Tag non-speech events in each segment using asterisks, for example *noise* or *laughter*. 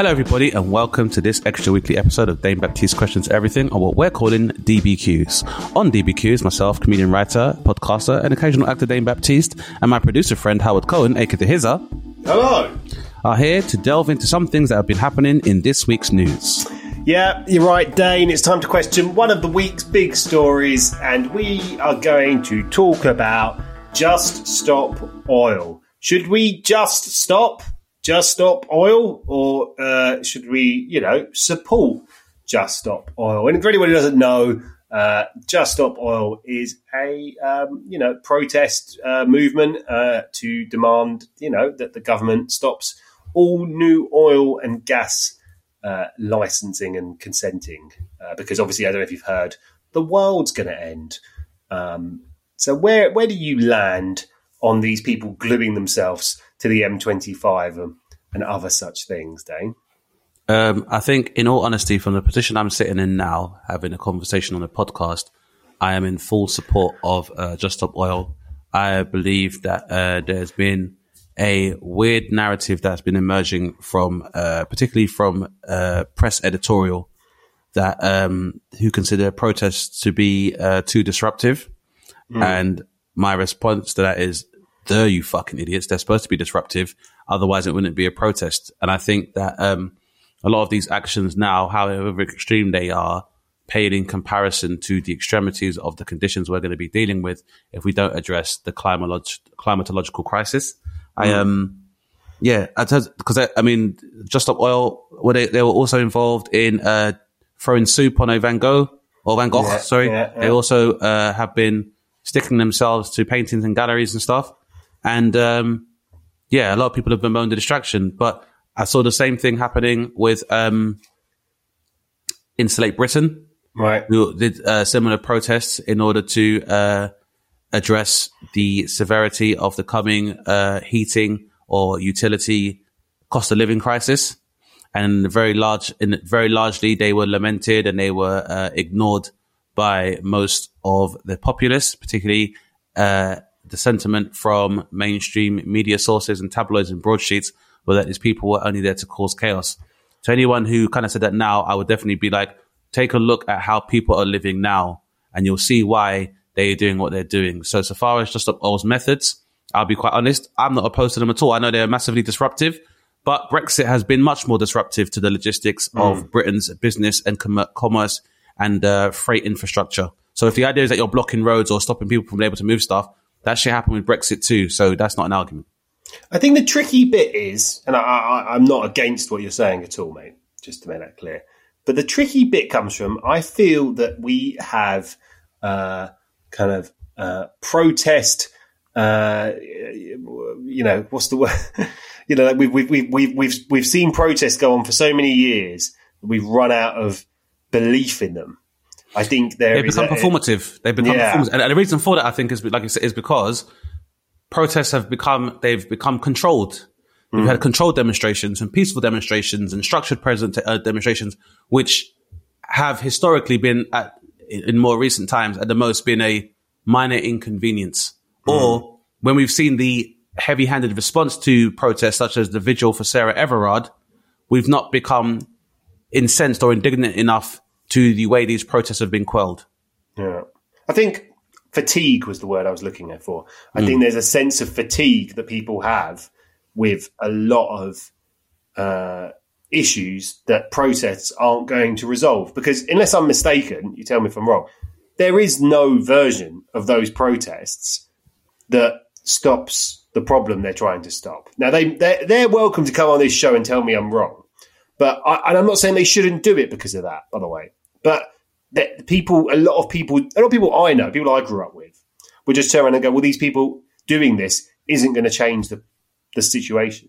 Hello, everybody, and welcome to this extra weekly episode of Dane Baptiste Questions Everything on what we're calling DBQs. On DBQs, myself, comedian, writer, podcaster, and occasional actor Dane Baptiste, and my producer friend Howard Cohen, aka the Hizza, Hello. are here to delve into some things that have been happening in this week's news. Yeah, you're right, Dane. It's time to question one of the week's big stories, and we are going to talk about Just Stop Oil. Should we just stop? Just stop oil? Or uh, should we, you know, support Just Stop Oil? And for anyone who doesn't know, uh, Just Stop Oil is a, um, you know, protest uh, movement uh, to demand, you know, that the government stops all new oil and gas uh, licensing and consenting, uh, because obviously I don't know if you've heard, the world's going to end. Um, so where where do you land on these people gluing themselves to the M25 and, and other such things, Dane? Um, I think, in all honesty, from the position I'm sitting in now, having a conversation on a podcast, I am in full support of uh, Just Stop Oil. I believe that uh, there's been a weird narrative that's been emerging from, uh, particularly from uh, press editorial, that um, who consider protests to be uh, too disruptive. And my response to that is, "Duh, you fucking idiots! They're supposed to be disruptive. Otherwise, it wouldn't be a protest." And I think that um, a lot of these actions now, however extreme they are, pale in comparison to the extremities of the conditions we're going to be dealing with if we don't address the climatolog- climatological crisis. I um, yeah, because I, I mean, Just Stop Oil, were they, they were also involved in uh, throwing soup on a Van Gogh or Van Gogh. Yeah, sorry, yeah, yeah. they also uh, have been sticking themselves to paintings and galleries and stuff. And um, yeah, a lot of people have bemoaned the distraction, but I saw the same thing happening with um, Insulate Britain, Right. who did uh, similar protests in order to uh, address the severity of the coming uh, heating or utility cost of living crisis. And very large, in very largely, they were lamented and they were uh, ignored by most of the populace, particularly uh, the sentiment from mainstream media sources and tabloids and broadsheets were that these people were only there to cause chaos. To anyone who kind of said that now, I would definitely be like, take a look at how people are living now, and you'll see why they are doing what they're doing. So, so far as just Oil's methods, I'll be quite honest, I'm not opposed to them at all. I know they're massively disruptive, but Brexit has been much more disruptive to the logistics of Britain's business and com- commerce and uh, freight infrastructure. So, if the idea is that you're blocking roads or stopping people from being able to move stuff, that should happen with Brexit too. So, that's not an argument. I think the tricky bit is, and I, I'm not against what you're saying at all, mate, just to make that clear. But the tricky bit comes from I feel that we have uh, kind of uh, protest. Uh, you know, what's the word? *laughs* you know, like we've, we've we've we've we've we've seen protests go on for so many years we've run out of belief in them. I think is become a- performative. They've become Yeah. performative. And, the reason for that, I think, is like you said, is because protests have become they've become controlled. We've had controlled demonstrations and peaceful demonstrations and structured present uh, demonstrations, which have historically been at in more recent times at the most been a minor inconvenience. Or when we've seen the heavy-handed response to protests, such as the vigil for Sarah Everard, we've not become incensed or indignant enough to the way these protests have been quelled. Yeah. I think fatigue was the word I was looking at for. I think there's a sense of fatigue that people have with a lot of uh, issues that protests aren't going to resolve. Because unless I'm mistaken, you tell me if I'm wrong, there is no version of those protests that stops the problem they're trying to stop. Now they they're, they're welcome to come on this show and tell me I'm wrong, but I, and I'm not saying they shouldn't do it because of that. By the way, but that people, a lot of people, a lot of people I know, people I grew up with, We'll just turn around and go, well, these people doing this isn't going to change the, the situation.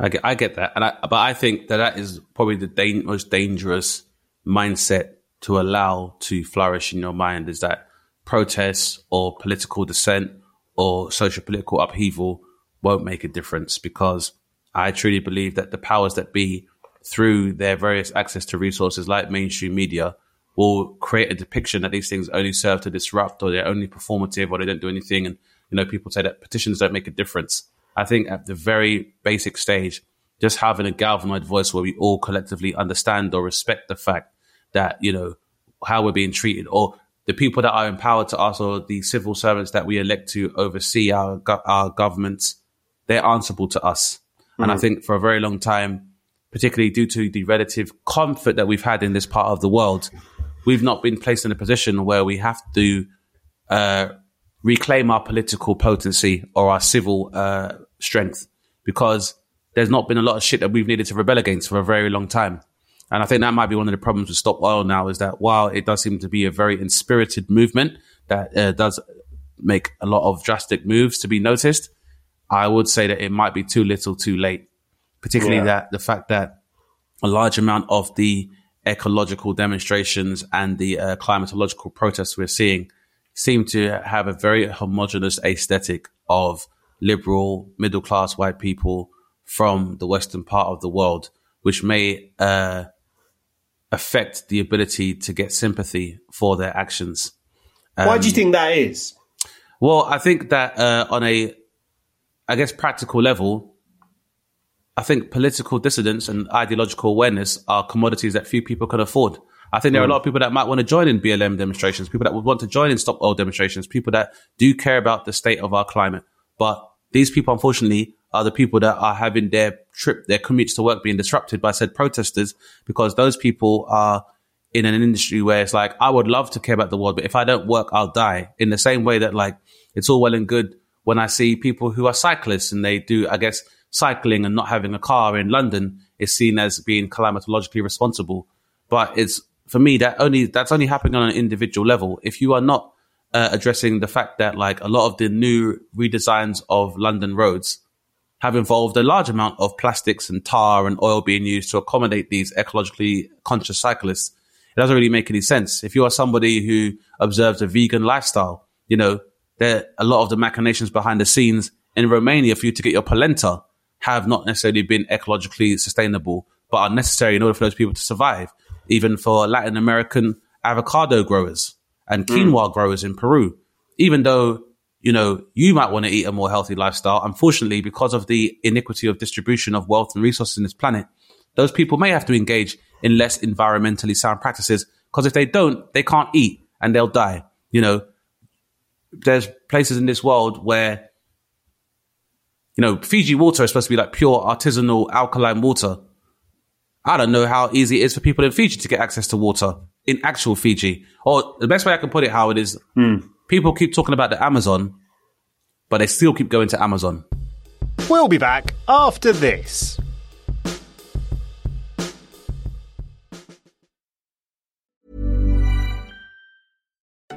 I get, I get that, and I, but I think that that is probably the da- most dangerous mindset to allow to flourish in your mind is that protests or political dissent or social political upheaval won't make a difference because I truly believe that the powers that be, through their various access to resources like mainstream media, will create a depiction that these things only serve to disrupt or they're only performative or they don't do anything. And, you know, people say that petitions don't make a difference. I think at the very basic stage, just having a galvanized voice where we all collectively understand or respect the fact that, you know, how we're being treated or the people that are empowered to us or the civil servants that we elect to oversee our, our governments, they're answerable to us. Mm. And I hmm. think for a very long time, particularly due to the relative comfort that we've had in this part of the world, we've not been placed in a position where we have to uh, reclaim our political potency or our civil uh, strength because there's not been a lot of shit that we've needed to rebel against for a very long time. And I think that might be one of the problems with Stop Oil now is that while it does seem to be a very inspirited movement that uh, does make a lot of drastic moves to be noticed, I would say that it might be too little too late, particularly yeah. that the fact that a large amount of the ecological demonstrations and the uh, climatological protests we're seeing seem to have a very homogenous aesthetic of liberal, middle class white people from the western part of the world, which may uh, affect the ability to get sympathy for their actions. Um, Why do you um, think that is? Well, I think that uh, on a, I guess, practical level, I think political dissidence and ideological awareness are commodities that few people can afford. I think there are a hmm. lot of people that might want to join in BLM demonstrations, people that would want to join in stop oil demonstrations, people that do care about the state of our climate. But these people, unfortunately, are the people that are having their trip, their commutes to work being disrupted by said protesters because those people are in an industry where it's like, I would love to care about the world, but if I don't work, I'll die. In the same way that like, it's all well and good when I see people who are cyclists and they do, I guess, cycling and not having a car in London is seen as being climatologically responsible. But it's, for me, that only, that's only happening on an individual level. If you are not uh, addressing the fact that like a lot of the new redesigns of London roads have involved a large amount of plastics and tar and oil being used to accommodate these ecologically conscious cyclists. It doesn't really make any sense. If you are somebody who observes a vegan lifestyle, you know, there a lot of the machinations behind the scenes in Romania for you to get your polenta have not necessarily been ecologically sustainable, but are necessary in order for those people to survive. Even for Latin American avocado growers and hmm. quinoa mm. growers in Peru, even though you know, you might want to eat a more healthy lifestyle. Unfortunately, because of the iniquity of distribution of wealth and resources in this planet, those people may have to engage in less environmentally sound practices because if they don't, they can't eat and they'll die. You know, there's places in this world where, you know, Fiji water is supposed to be like pure artisanal alkaline water. I don't know how easy it is for people in Fiji to get access to water in actual Fiji. Or the best way I can put it, how it is, mm people keep talking about the Amazon, but they still keep going to Amazon. We'll be back after this.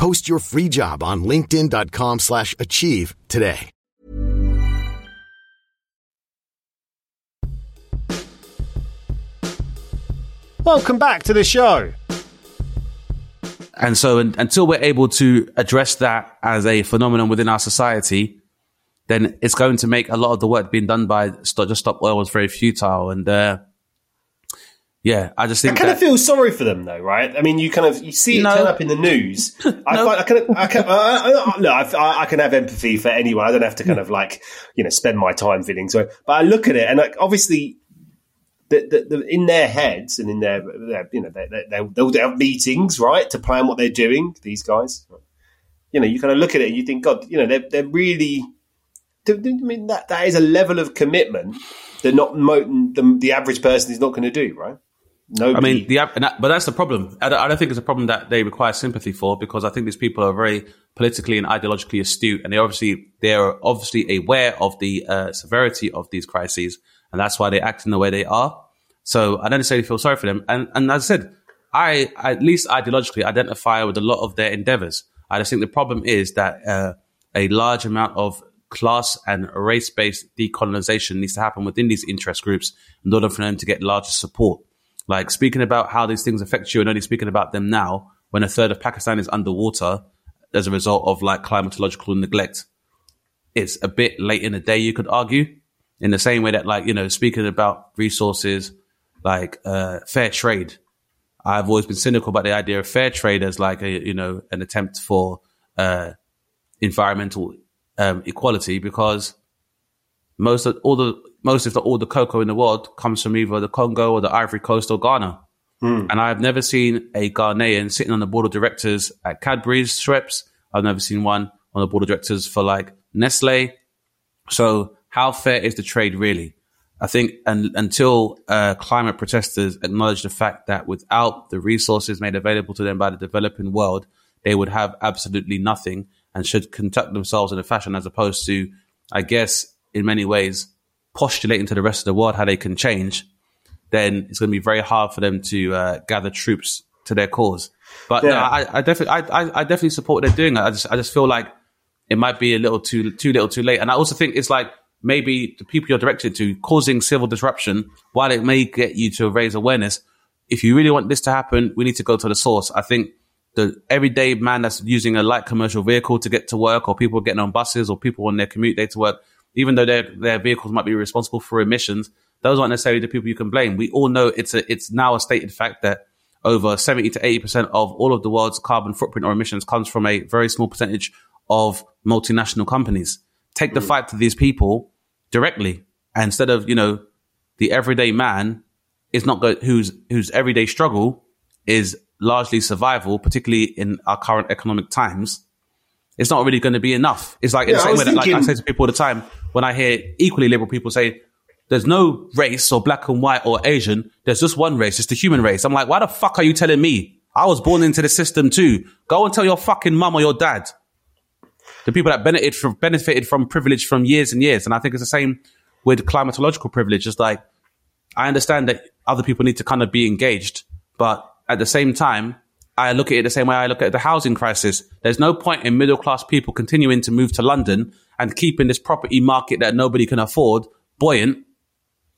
Post your free job on linkedin.com slash achieve today. Welcome back to the show. And so until we're able to address that as a phenomenon within our society, then it's going to make a lot of the work being done by Stop, Just Stop Oil was very futile. And uh, yeah, I just I kind that, of feel sorry for them, though, right? I mean, you kind of you see it No. turn up in the news. *laughs* I, find, I can, I can, I, I, I, no, I, I can have empathy for anyone. I don't have to kind of like you know spend my time feeling sorry. But I look at it, and like obviously, the, the, the, in their heads and in their, their you know, they, they, they'll, they'll have meetings, right, to plan what they're doing. These guys, you know, you kind of look at it and you think, God, you know, they're they're really. I mean, that that is a level of commitment that not mo- the, the average person is not going to do, right? Nobody. I mean, the, but that's the problem. I don't, I don't think it's a problem that they require sympathy for because I think these people are very politically and ideologically astute, and they obviously they are obviously aware of the uh, severity of these crises, and that's why they act in the way they are. So I don't necessarily feel sorry for them. And and as I said, I at least ideologically identify with a lot of their endeavors. I just think the problem is that uh, a large amount of class and race based decolonization needs to happen within these interest groups in order for them to get larger support. Like speaking about how these things affect you and only speaking about them now when a third of Pakistan is underwater as a result of like climatological neglect. It's a bit late in the day, you could argue, in the same way that like, you know, speaking about resources like uh, fair trade. I've always been cynical about the idea of fair trade as like a, you know, an attempt for uh, environmental um, equality because most of all the most if not all the cocoa in the world comes from either the Congo or the Ivory Coast or Ghana. And I've never seen a Ghanaian sitting on the board of directors at Cadbury's Schweppes. I've never seen one on the board of directors for like Nestle. So how fair is the trade really? I think and, until uh, climate protesters acknowledge the fact that without the resources made available to them by the developing world, they would have absolutely nothing and should conduct themselves in a fashion as opposed to, I guess, in many ways, postulating to the rest of the world how they can change, then it's going to be very hard for them to uh, gather troops to their cause. But no, I, I definitely, I, I, I definitely support what they're doing. I just, I just feel like it might be a little too, too little, too late. And I also think it's like maybe the people you're directed to causing civil disruption, while it may get you to raise awareness, if you really want this to happen, we need to go to the source. I think the everyday man that's using a light commercial vehicle to get to work, or people getting on buses, or people on their commute day to work, even though their their vehicles might be responsible for emissions, those aren't necessarily the people you can blame. We all know it's a it's now a stated fact that over seventy to eighty percent of all of the world's carbon footprint or emissions comes from a very small percentage of multinational companies. Take the mm. fight to these people directly, and instead of you know the everyday man is not go- whose whose everyday struggle is largely survival, particularly in our current economic times. It's not really going to be enough. It's like in Yeah, the I same was way that like I say to people all the time when I hear equally liberal people say, "There's no race or black and white or Asian. There's just one race. It's the human race." I'm like, why the fuck are you telling me? I was born into the system too. Go and tell your fucking mum or your dad the people that benefited from benefited from privilege from years and years. And I think it's the same with climatological privilege. It's like I understand that other people need to kind of be engaged, but at the same time, I look at it the same way I look at the housing crisis. There's no point in middle class people continuing to move to London and keeping this property market that nobody can afford buoyant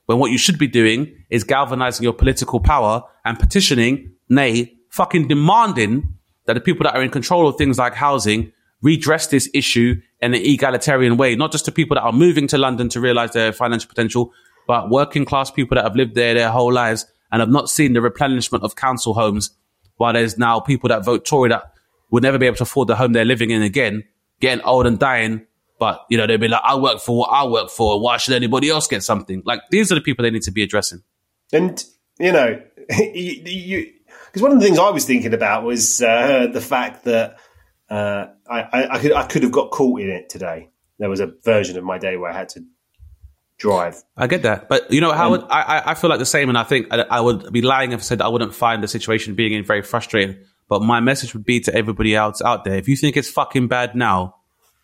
when what you should be doing is galvanizing your political power and petitioning, nay, fucking demanding that the people that are in control of things like housing redress this issue in an egalitarian way, not just to people that are moving to London to realize their financial potential, but working class people that have lived there their whole lives and have not seen the replenishment of council homes, while there's now people that vote Tory that would never be able to afford the home they're living in again, getting old and dying. But, you know, they'll be like, I work for what I work for. Why should anybody else get something? Like, these are the people they need to be addressing. And you know, *laughs* you because one of the things I was thinking about was uh, the fact that uh, I, I, I could I could have got caught in it today. There was a version of my day where I had to drive. I get that, but you know, Howard, I, I I feel like the same, and I think I, I would be lying if I said I wouldn't find the situation being in very frustrating. But my message would be to everybody else out there: if you think it's fucking bad now,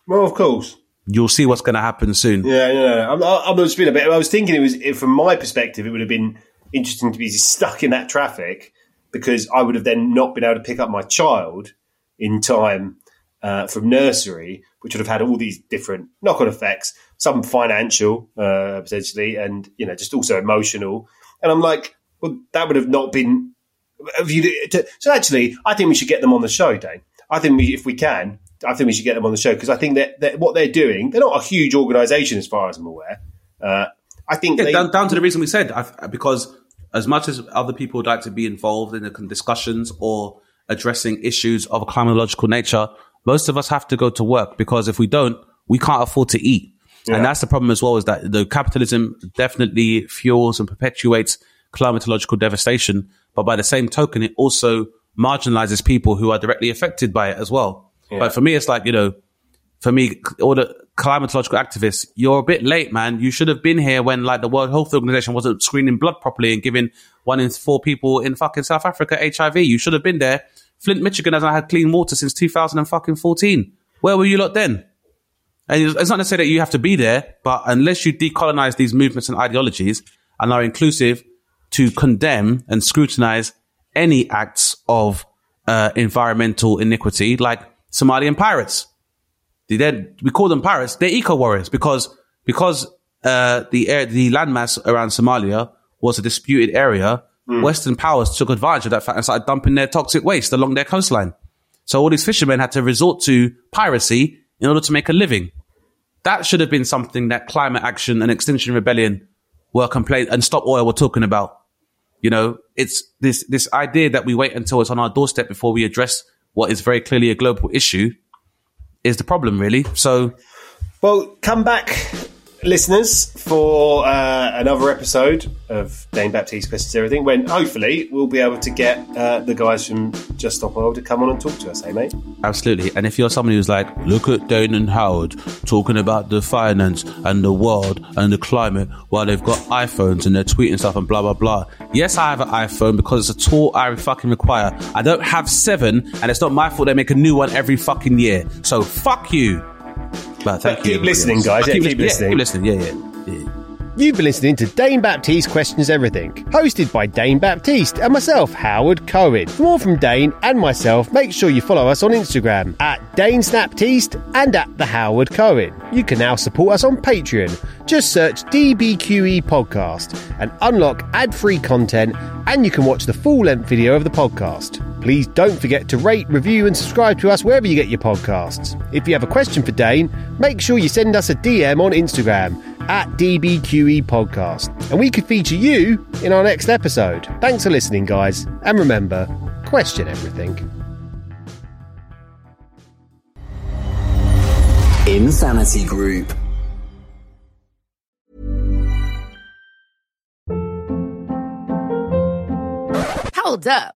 Well, of course. you'll see what's going to happen soon. Yeah, no. I'm, I'm just being a bit. I was thinking it was from my perspective, it would have been interesting to be stuck in that traffic because I would have then not been able to pick up my child in time uh, from nursery, which would have had all these different knock-on effects, some financial uh, potentially, and you know, just also emotional. And I'm like, well, that would have not been. Have you, to, so actually, I think we should get them on the show, Dane. I think we, if we can, I think we should get them on the show because I think that, that what they're doing, they're not a huge organisation as far as I'm aware. Uh, I think Yeah, they, down, down to the reason we said, I, because as much as other people would like to be involved in the discussions or addressing issues of a climatological nature, most of us have to go to work because if we don't, we can't afford to eat. And that's the problem as well is that the capitalism definitely fuels and perpetuates climatological devastation. But by the same token, it also marginalizes people who are directly affected by it as well. But for me, it's like, you know, for me, all the climatological activists, you're a bit late, man. You should have been here when like the World Health Organization wasn't screening blood properly and giving one in four people in fucking South Africa HIV. You should have been there. Flint, Michigan hasn't had clean water since 2014. Where were you lot then? And it's not to say that you have to be there, but unless you decolonize these movements and ideologies and are inclusive to condemn and scrutinize any acts of uh, environmental iniquity, like Somalian pirates. We call them pirates. They're eco warriors because because uh, the air, the landmass around Somalia was a disputed area. Mm. Western powers took advantage of that fact and started dumping their toxic waste along their coastline. So all these fishermen had to resort to piracy in order to make a living. That should have been something that climate action and Extinction Rebellion were complaining and Stop Oil were talking about. You know, it's this this idea that we wait until it's on our doorstep before we address what is very clearly a global issue is the problem, really. So Well, come back, listeners, for uh, another episode of Dane Baptiste Questions Everything, when hopefully we'll be able to get uh, the guys from Just Stop Oil to come on and talk to us, eh, mate? Absolutely. And if you're somebody who's like, look at Dane and Howard talking about the finance and the world and the climate while they've got iPhones and they're tweeting stuff and blah, blah, blah. Yes, I have an iPhone because it's a tool I fucking require. I don't have seven and it's not my fault they make a new one every fucking year. So fuck you. But thank But you. keep listening, guys. Yeah, keep listening. Yeah, keep listening. Yeah. yeah. You've been listening to Dane Baptiste Questions Everything, hosted by Dane Baptiste and myself, Howard Cohen. For more from Dane and myself, make sure you follow us on Instagram at Dane and at The Howard Cohen. You can now support us on Patreon. Just search DBQE Podcast and unlock ad free content, and you can watch the full length video of the podcast. Please don't forget to rate, review, and subscribe to us wherever you get your podcasts. If you have a question for Dane, make sure you send us a DM on Instagram at DBQE Podcast, and we could feature you in our next episode. Thanks for listening, guys, and remember, question everything. Insanity Group. Hold up.